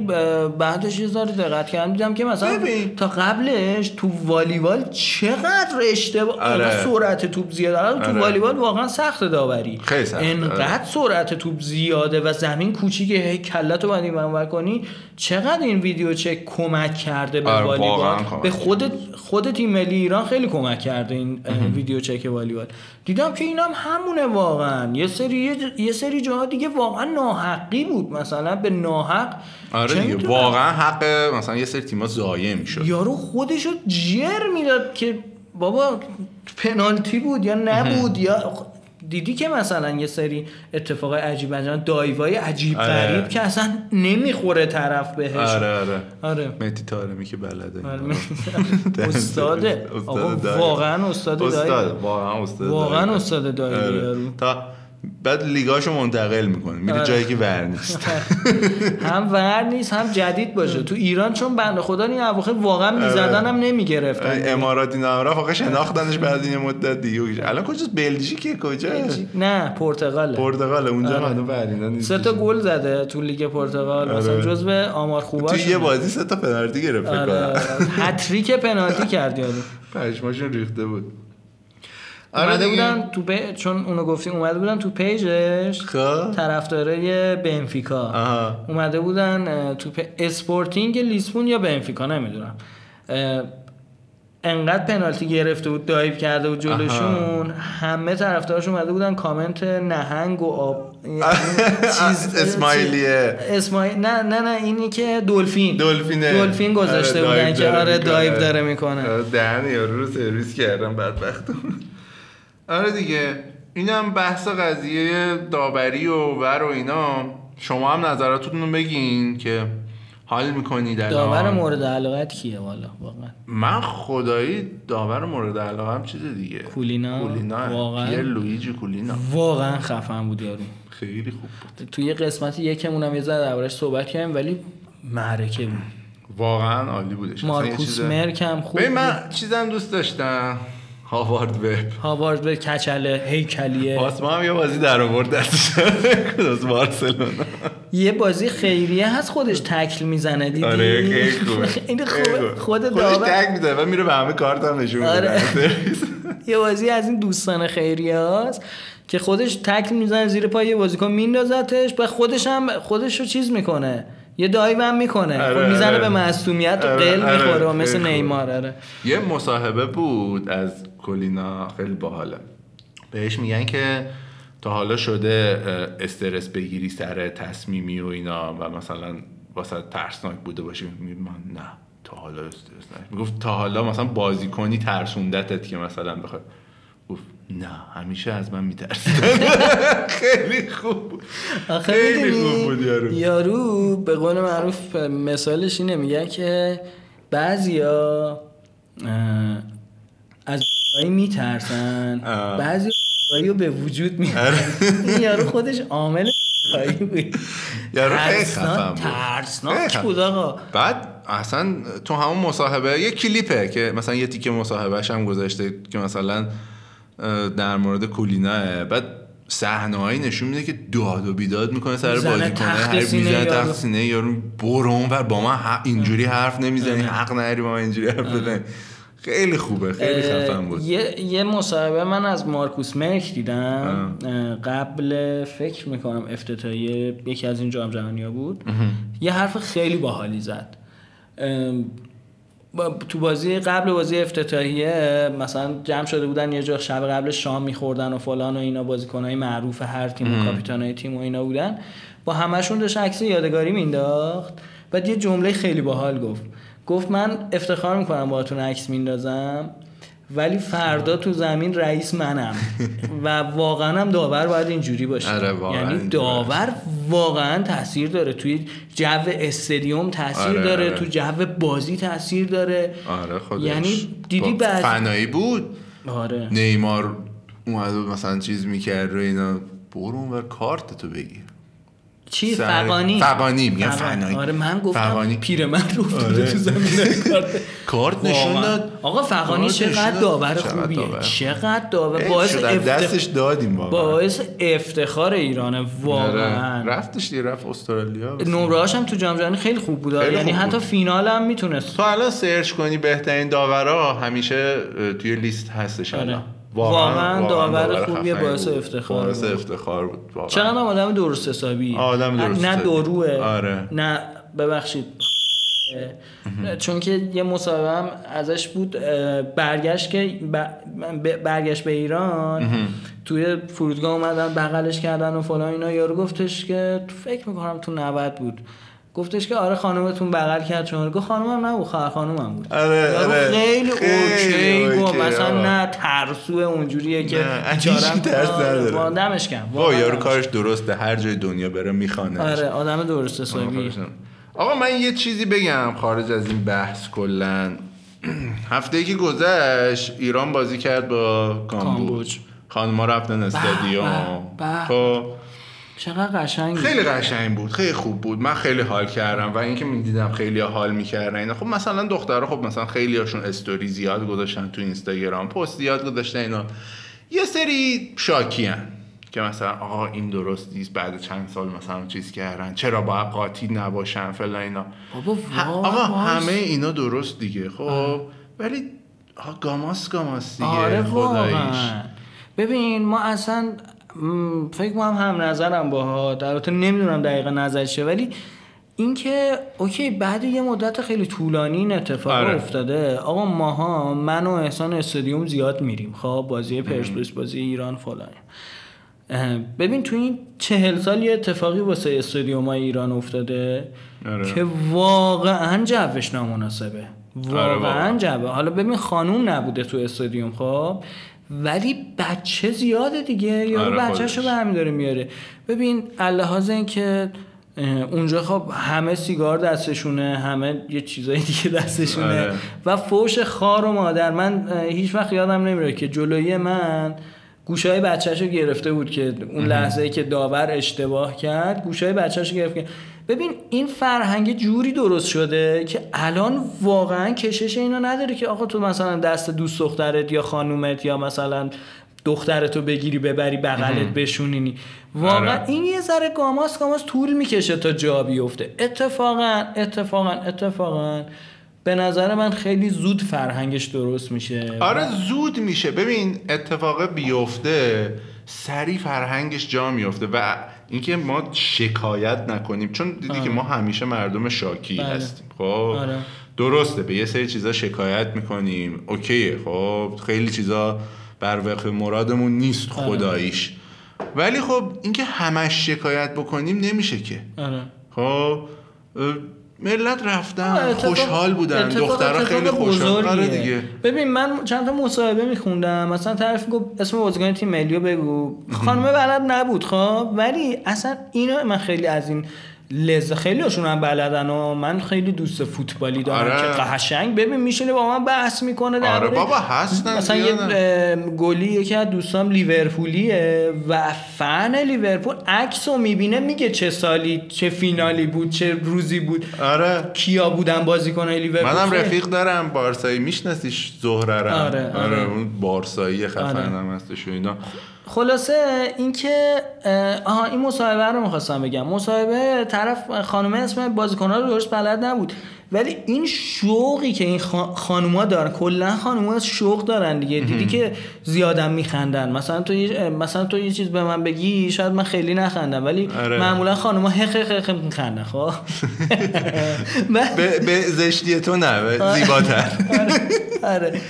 بعدش یه ذره دقت کردم دیدم که مثلا ببین. تا قبلش تو والیبال چقدر اشتباه آره. سرعت توپ زیاده. الان تو آره. والیبال واقعا سخت داوری. انقدر آره. سرعت توپ زیاده و زمین کوچیکه هی کلتو ور کنی. چقدر این ویدیو چک کمک کرده به آره، والیبال؟ به خود خود تیم ملی ایران خیلی کمک کرده این ویدیو چک والیبال دیدم که اینم همونه واقعا. یه سری یه, سری جاها دیگه واقعا ناحقی بود مثلا به ناحق. آره دیگه واقعا حق مثلا یه سری تیم‌ها ضایع می‌شد. یارو خودشو جر می‌داد که بابا پنالتی بود یا نبود یا دیدی که مثلا یه سری اتفاق عجیب انجام دایوای عجیب آره. غریب که اصلا نمی‌خوره طرف بهش آره آره آره مهدی طارمی که بلده آره. استاده آقا. واقعا استاد دایی استاد واقعا استاد واقعا دایی. استاد آره. تا بعد لیگاشو منتقل می‌کنه. میره آره. جایی که ور نیست. هم ور نیست هم جدید باشه. تو ایران چون بنده خدا این اواخر واقعا می‌زدن هم نمی‌گرفتن. اماراتی نامرا فقط شناختنش بعد این مدت دیگه. الان کجاست بلژیکه کجا؟ نه پرتغاله. پرتغال اونجا آره. برینا نیست. سه تا گل زده تو لیگ پرتغال. مثلا آره. جزو آمار خوباش تو یه بازی سه تا پنالتی گرفت فکر آره. کنم. هتریک پنالتی کرد یارو. پشماشون ریخته بود. اومده دیگه. بودن تو پی... چون اونو گفتیم اومده بودن تو page ش. خب. طرفدارای بنفیکا. آها. اومده بودن تو پ... اسپورتینگ لیسبون یا بنفیکا نمی‌دونم. انقدر پنالتی گرفته بود دایو کرده بود جلوشون. همه طرفدارش اومده بودن کامنت نهنگ و آب. یعنی اسماعیلیه. اسماعیل نه نه نه اینی که دلفین. دلفینه. دلفین گذاشته آره، بودن که آره. دایو داره می‌کنه. آره، دهن یارو رو سرویس کردم بدبخت آره دیگه. اینم بحث قضیه داوری و ور و اینا. شما هم نظراتتون رو بگین که حال می‌کنی در داور. مورد علاقت کیه والا؟ واقعا. من خدایی داور مورد علاقه هم چیز دیگه. کولینا؟ کولینا. واقعا؟ پیر لویجی کولینا. واقعا خفن بود یارو. خیلی خوب بود. توی قسمت یکمون هم یه ذره دربارش صحبت کردیم ولی معرکه بود. واقعا عالی بودش. مارکوس مرک هم خوب. من چیزم دوست داشتم. هاوارد وب هاوارد به کچله هیکلیه. پاسما هم یه بازی در آورد. از بارسلونا؟ یه بازی خیریه هست خودش تکل می‌زنه دیدی؟ آره خوبه. خوبه. خود خودش تگ میده و میره به همه کارت هم نشون میده. آره. یه بازی از این دوستان خیریه هست که خودش تکل می‌زنه زیر پای یه بازیکن میندازتش و خودش هم خودش رو چیز می‌کنه. یه دایو هم می‌کنه. آره، خب می‌زنه آره. به معصومیت و آره، قل می‌خوره مثل. نیمار آره. یه مصاحبه بود از کولینا خیلی باحاله. بهش میگن که تا حالا شده استرس بگیری سر تصمیمی و اینا و مثلا واسه ترسناک بوده باشه میگه من نه تا حالا استرس نه می‌گفت تا حالا مثلا بازی کنی ترسوندتت که مثلا بخواد گفت نه همیشه از من میترسیدن خیلی خوب. بود خیلی خوب بود یارو. یارو به قول معروف مثالش اینه میگه که بعضیا از بایی میترسن. بعضی رو به وجود میارن. این یارو خودش عامل بایی بود. یارو ترسناک- بود. آقا. بعد اصلا تو همون مصاحبه یه کلیپه که مثلا یه تیکه مصاحبهش هم گذاشته که مثلا در مورد کولیناه بعد صحنه‌هایی نشون میده که داد و بیداد می‌کنه سر بازی کنه هر سینه می‌زنه یارو. تخت سینه یارو برو اونور با من اینجوری حرف نمی‌زنی حق نداری با من اینجوری حرف بزنی. خیلی خوبه خیلی خفن بود. یه یه مصاحبه من از مارکوس مرک دیدم. اه، قبل فکر می‌کنم افتتاحیه یکی از این جام جهانی ها بود یه حرف خیلی باحالی زد. با- تو بازی قبل بازی افتتاحیه مثلا جمع شده بودن یه جا شب قبل شام میخوردن و فلان و اینا بازیکنهای معروف هر تیم و کاپیتانای تیم و اینا بودن. با همشون داشت عکس یادگاری مینداخت بعد یه جمله خیلی باحال گفت. گفت من افتخار می‌کنم باهاتون عکس میندازم ولی فردا تو زمین رئیس منم. و واقعا هم داور باید اینجوری باشه. آره، واقعا یعنی داور واقعا تاثیر داره. توی جو استادیوم تاثیر آره، داره آره. تو جو بازی تاثیر داره. آره خودش یعنی دیدی با بعد فنایی بود؟ آره. نیمار اومد مثلا چیز می‌کرد و اینا. برو اونور کارت تو بگیر. چی سر- فقانی فقانی، میگن فقانی. فنایی. آره من گفتم فقانی. پیرمرد رو افتاده آره. تو زمین کارت کارت نشون. داد آقا فقانی چقدر. داور خوبیه. چقدر داور باعث دستش دادیم واقعا باعث افتخار ایرانه آره. واقعا رفتش دیگه رفت استرالیا نمرهاش هم تو جام جهانی خیلی خوب بود یعنی حتی. فینال هم می‌تونست تو الان سرچ کنی بهترین داورا همیشه توی لیست هستش آره. الان واقعا داور خوبیه، باعث بود. افتخار باعث. افتخار بود واقعا. چقدر آدم درست حسابی آدم درست نه. دروه آره. نه ببخشید چون که یه مصاحبه هم ازش بود برگشت که برگشت به ایران توی فرودگاه اومدن بغلش کردن و فلان اینا یارو گفتش که فکر می‌کنم تو 90 بود گفتش که آره خانومتون بغل کرد شما گفت خانومم نبود خواهر خانومم بود. آره، یارو آره. خیلی خیلی اوکی گفت. مثلا. نه ترسو اونجوریه که نه، هیچی ترس آره، نداره. وا- دمش گرم. با یارو کارش درسته. هر جای دنیا بره می‌خوانه آره آدم درست حسابی. آقا من یه چیزی بگم خارج از این بحث کلا. هفته ای که گذشت ایران بازی کرد با کامبوج. خانما رفتن استادیوم. خب چقدر قشنگ خیلی قشنگ بود خیلی خوب بود. من خیلی حال کردم و اینکه می‌دیدم خیلی حال می‌کردن. خب مثلا دخترها خب مثلا خیلی هاشون استوری زیاد گذاشتن تو اینستاگرام پست زیاد گذاشتن اینا. یه سری شاکیان که مثلا آقا این درست نیست بعد چند سال مثلا چیز کردن چرا باید قاطی نباشن فلان اینا. بابا آقا. همه اینا درست دیگه خب. ولی آقا گاماس گاماس دیگه آره خداییش. ببین ما اصلا فکر کنم هم نظرم با در نمی‌دونم دقیقا نظر چه ولی اینکه اوکی بعد یه مدت خیلی طولانی این اتفاق آره. افتاده. آقا ماها من و احسان استادیوم زیاد میریم. خب بازی پرسپولیس بازی ایران فلان. ببین تو این چهل سال یه اتفاقی واسه استادیوم های ایران افتاده آره. که واقعا جوش نامناسبه. واقعا. واقعا جوه. حالا ببین خانوم نبوده تو استادیوم خب. ولی بچه زیاده دیگه یا آره، بچهش رو خودش. برمی داره میاره ببین اللحاظ این که اونجا خب همه سیگار دستشونه همه یه چیزای دیگه دستشونه آره. و فوش خار و مادر من هیچ وقت یادم نمیره که جلوی من گوشای بچهشو گرفته بود که اون لحظه ای که داور اشتباه کرد گوشای بچهشو گرفت که ببین این فرهنگ جوری درست شده که الان واقعا کشش اینو نداره که آقا تو مثلا دست دوست دخترت یا خانومت یا مثلا دخترتو بگیری ببری بغلت بشونینی واقعا آره. این یه ذره گاماس گاماس طول می‌کشه تا جا بیفته. اتفاقا اتفاقا اتفاقا به نظر من خیلی زود فرهنگش درست میشه آره زود میشه. ببین اتفاق بیفته سری فرهنگش جا میفته و اینکه ما شکایت نکنیم. چون دیدی که ما همیشه مردم شاکی بله. هستیم. خب؟ آره. درسته به یه سری چیزا شکایت می‌کنیم. اوکیه. خب؟ خیلی چیزا بر وفق مرادمون نیست آره. خداییش. ولی خب اینکه همش شکایت بکنیم نمیشه که. آره. خب ملت رفتن اتفاق- خوشحال بودن دخترها خیلی خوشحال آره. دیگه. ببین من چند تا مصاحبه میخوندم. مثلا طرف گفت اسم بازیکن تیم ملی رو بگو. خانم بلد نبود خب؟ ولی اصلا اینو من خیلی از این لذت خیلی هاشون هم بلدن و من خیلی دوست فوتبالی دارم آره. که قشنگ. ببین میشینه با من بحث می‌کنه در آره بابا هستن مثلا یه گلی یکی از دوستام لیورپولیه و فن لیورپول عکس رو می‌بینه میگه چه سالی چه فینالی بود چه روزی بود. آره. کیا بودن بازیکنای لیورپول؟ منم رفیق دارم بارسایی میشناسیش زهره رو آره، آره. اون بارسایی خفن آره. هستش و اینا. خلاصه اینکه آها این مصاحبه رو می‌خواستم بگم. مصاحبه طرف خانومه اسم بازیکن‌ها رو درست بلد نبود. ولی این شوقی که این خا- خانوما دارن کلا خانوما شوق دارن دیگه. دیدی که زیادم میخندن. مثلا تو یه- مثلا تو یه چیز به من بگی شاید من خیلی نخندم. ولی آره. معمولا خانوما هق هق میخندن خب؟ به, زشتی تو نه زیباتر. آره.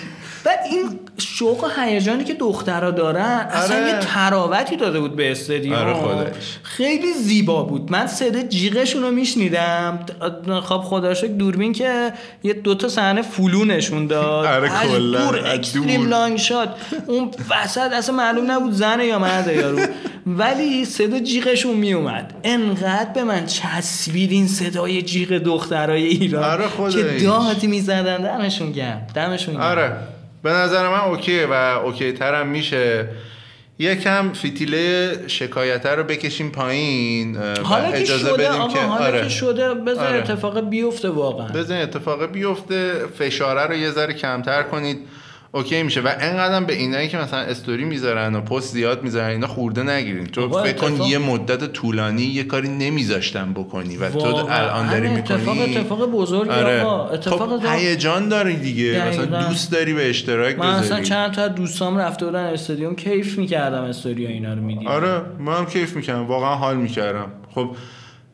و این شوق و هیجانی که دخترها دارن اصلا آره. یه طراوتی داده بود به استادیوم آره خودش. خیلی زیبا بود. من صدا جیغشون رو میشنیدم. خب خدا شکر دوربین که یه دوتا صحنه فلو نشون داد. آره، کلاً، دور extreme. Long shot. اون وسط اصلا معلوم نبود زنه یا مرده یارو ولی صدا جیغشون میومد انقدر به من چسبید این صدای جیغ دخترای ایران آره، که. داد می‌زدن. دمشون گرم. دمشون گرم. آره. به نظر من OK یه و OK ترم میشه. یکم فتیله شکایت رو بکشیم پایین حالا که اجازه شده بدیم که حالا آره. که شده بذار آره. اتفاق بیفته واقعا. بزن اتفاق بیفته فشاره رو یه ذره کمتر کنید. OK میشه. و انقدرم به اینایی که مثلا استوری می‌ذارن و پست زیاد می‌ذارن اینا خورده نگیرین. تو فکر کن اتفاق- یه مدت طولانی یه کاری نمیذاشتن بکنی و تو. الان داری همین اتفاق می‌کنی. اتفاق بزرگی آقا. اتفاق خب اتفاق- هیجان داری دیگه. مثلا. دوست داری به اشتراک من اصلا بذاری. چند تا از دوستام رفته بودن استادیوم کیف می‌کردم استوری اینا رو می‌دیدم. آره من هم کیف می‌کردم. واقعا حال می‌کردم. خب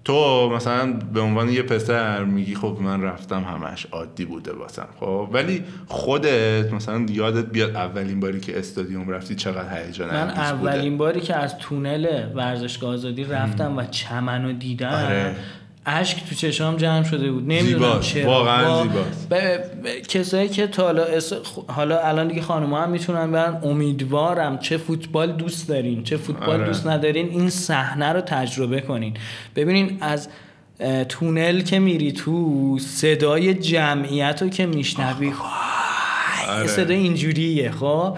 تو مثلا به عنوان یه پسر میگی خب من رفتم همش عادی بوده واسم خب؟ ولی خودت مثلا یادت بیاد اولین باری که استادیوم رفتی چقدر هیجان من اولین بوده؟ باری که از تونل ورزشگاه آزادی رفتم و چمن رو دیدم آره. اشک تو چشام جمع شده بود. نمی‌دونم. چرا. واقعاً با- زیباست. ب- ب- کسایی که تا حالا اس- حالا الان دیگه خانوما هم می‌تونن برن. امیدوارم چه فوتبال دوست دارین چه فوتبال آره. دوست ندارین این صحنه رو تجربه کنین. ببینین از تونل که میری تو صدای جمعیت رو که میشنوی. آره. صدای اینجوریه خب؟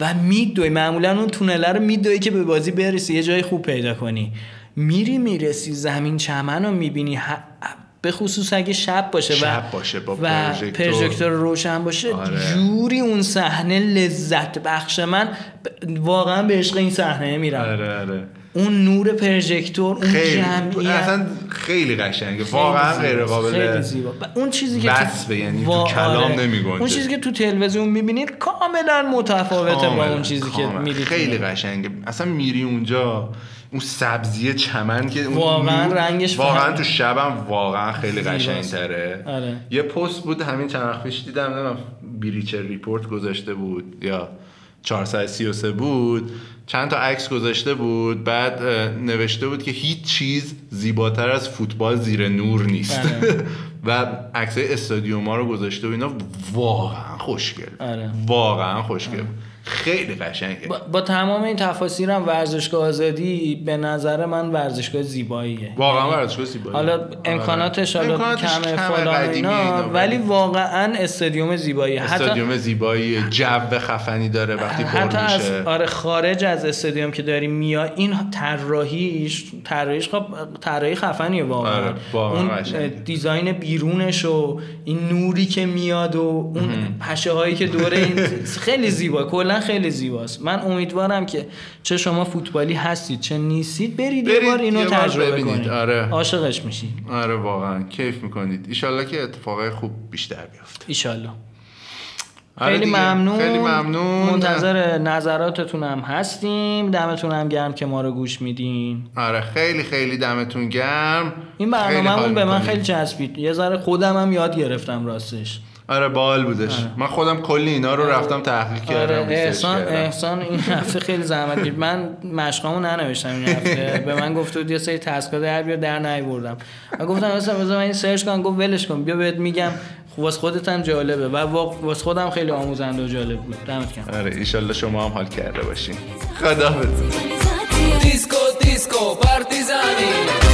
و میدوی. معمولا اون تونله رو میدوی که به بازی برسی یه جای خوب پیدا کنی. میری می‌رسی زمین چمن رو می‌بینی به خصوص اگه شب باشه و شب باشه با و. پروژکتور روشن باشه آره. جوری اون صحنه لذت بخش من ب- واقعا به عشق این صحنه میرم آره آره اون نور پروژکتور اون خیلی جمعیت اصلا خیلی قشنگه واقعا غیر خیلی قابل زیبا اون چیزی که وصفه، یعنی تو کلام آره. نمی‌گنجه. اون چیزی که تو تلویزیون می‌بینید کاملا متفاوته با اون چیزی که کاملا. میرید خیلی قشنگه اصلا میری اونجا اون سبزی چمن که واقعا رنگش واقعا تو شبم واقعا خیلی. قشنگتره آره. یه پست بود همین چند وقت پیش دیدم نمی‌دونم بریچر ریپورت گذاشته بود یا 433 بود چند تا عکس گذاشته بود بعد نوشته بود که هیچ چیز زیباتر از فوتبال زیر نور نیست آره. و عکسای استادیوم ها رو گذاشته و اینا واقعا خوشگل آره. واقعا خوشگل خیلی قشنگه. با, با تمام این تفاصیلم ورزشگاه آزادی به نظر من ورزشگاه زیباییه. واقعا ورزشگاه زیباییه. حالا امکاناتش حالا کمه فلان اینا ولی واقعا استادیوم زیباییه. حتی استادیوم زیبایی جو خفنی داره وقتی پر حتی از میشه. آره خارج از استادیوم که داریم میا این طراحیش طراحیش خب طراحی خفنیه واقعا. آره، اون. دیزاین بیرونش و این نوری که میاد و اون پشه هایی که دور این خیلی زیبا. کلا خیلی زیباست. من امیدوارم که چه شما فوتبالی هستید چه نیستید برید, یه بار اینو تجربه ببینید، کنید. آره. عاشقش میشید آره واقعا. کیف می‌کنید. ایشالله که اتفاقای خوب بیشتر بیفته. ایشالله. آره خیلی دیگه. ممنون. خیلی ممنون. منتظر نظراتتون هم هستیم. دمتون هم گرم که ما رو گوش میدین. آره خیلی خیلی دمتون گرم. این برنامه‌مون به من. خیلی چسبید. یه ذره خودم هم یاد گرفتم راستش. آره بال بودش. من خودم کلی اینا رو رفتم تحقیق کردم آره احسان کردم. احسان این هفته خیلی زحمت کشید. من مشقامو ننوشتم این هفته. به من گفت بود یه سری تسکا در بیار در نیوردم. من گفتم اصلا بذار من این سرچ کنم. گفت ولش کن بیا بهت میگم. خب واسه خودت هم جالبه. و وا- واسه خودم خیلی آموزنده و جالب بود. دمت گرم. آره ایشالله شما هم حال کرده باشین. خدا Disco, disco, partigiani.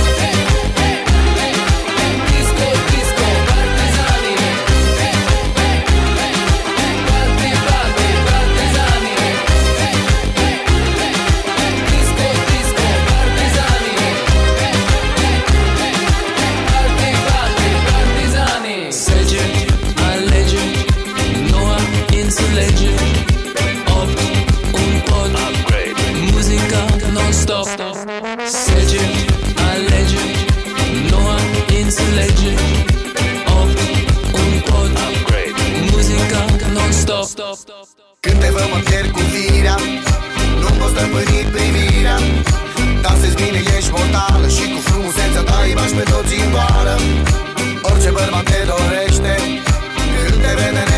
Când te văd mă pierd cu firea. Nu pot stăpâni privirea. Dansezi bine, ești mortală Și cu frumusețea ta îi bași pe toți în goală. Orice bărbat te dorește Când te vede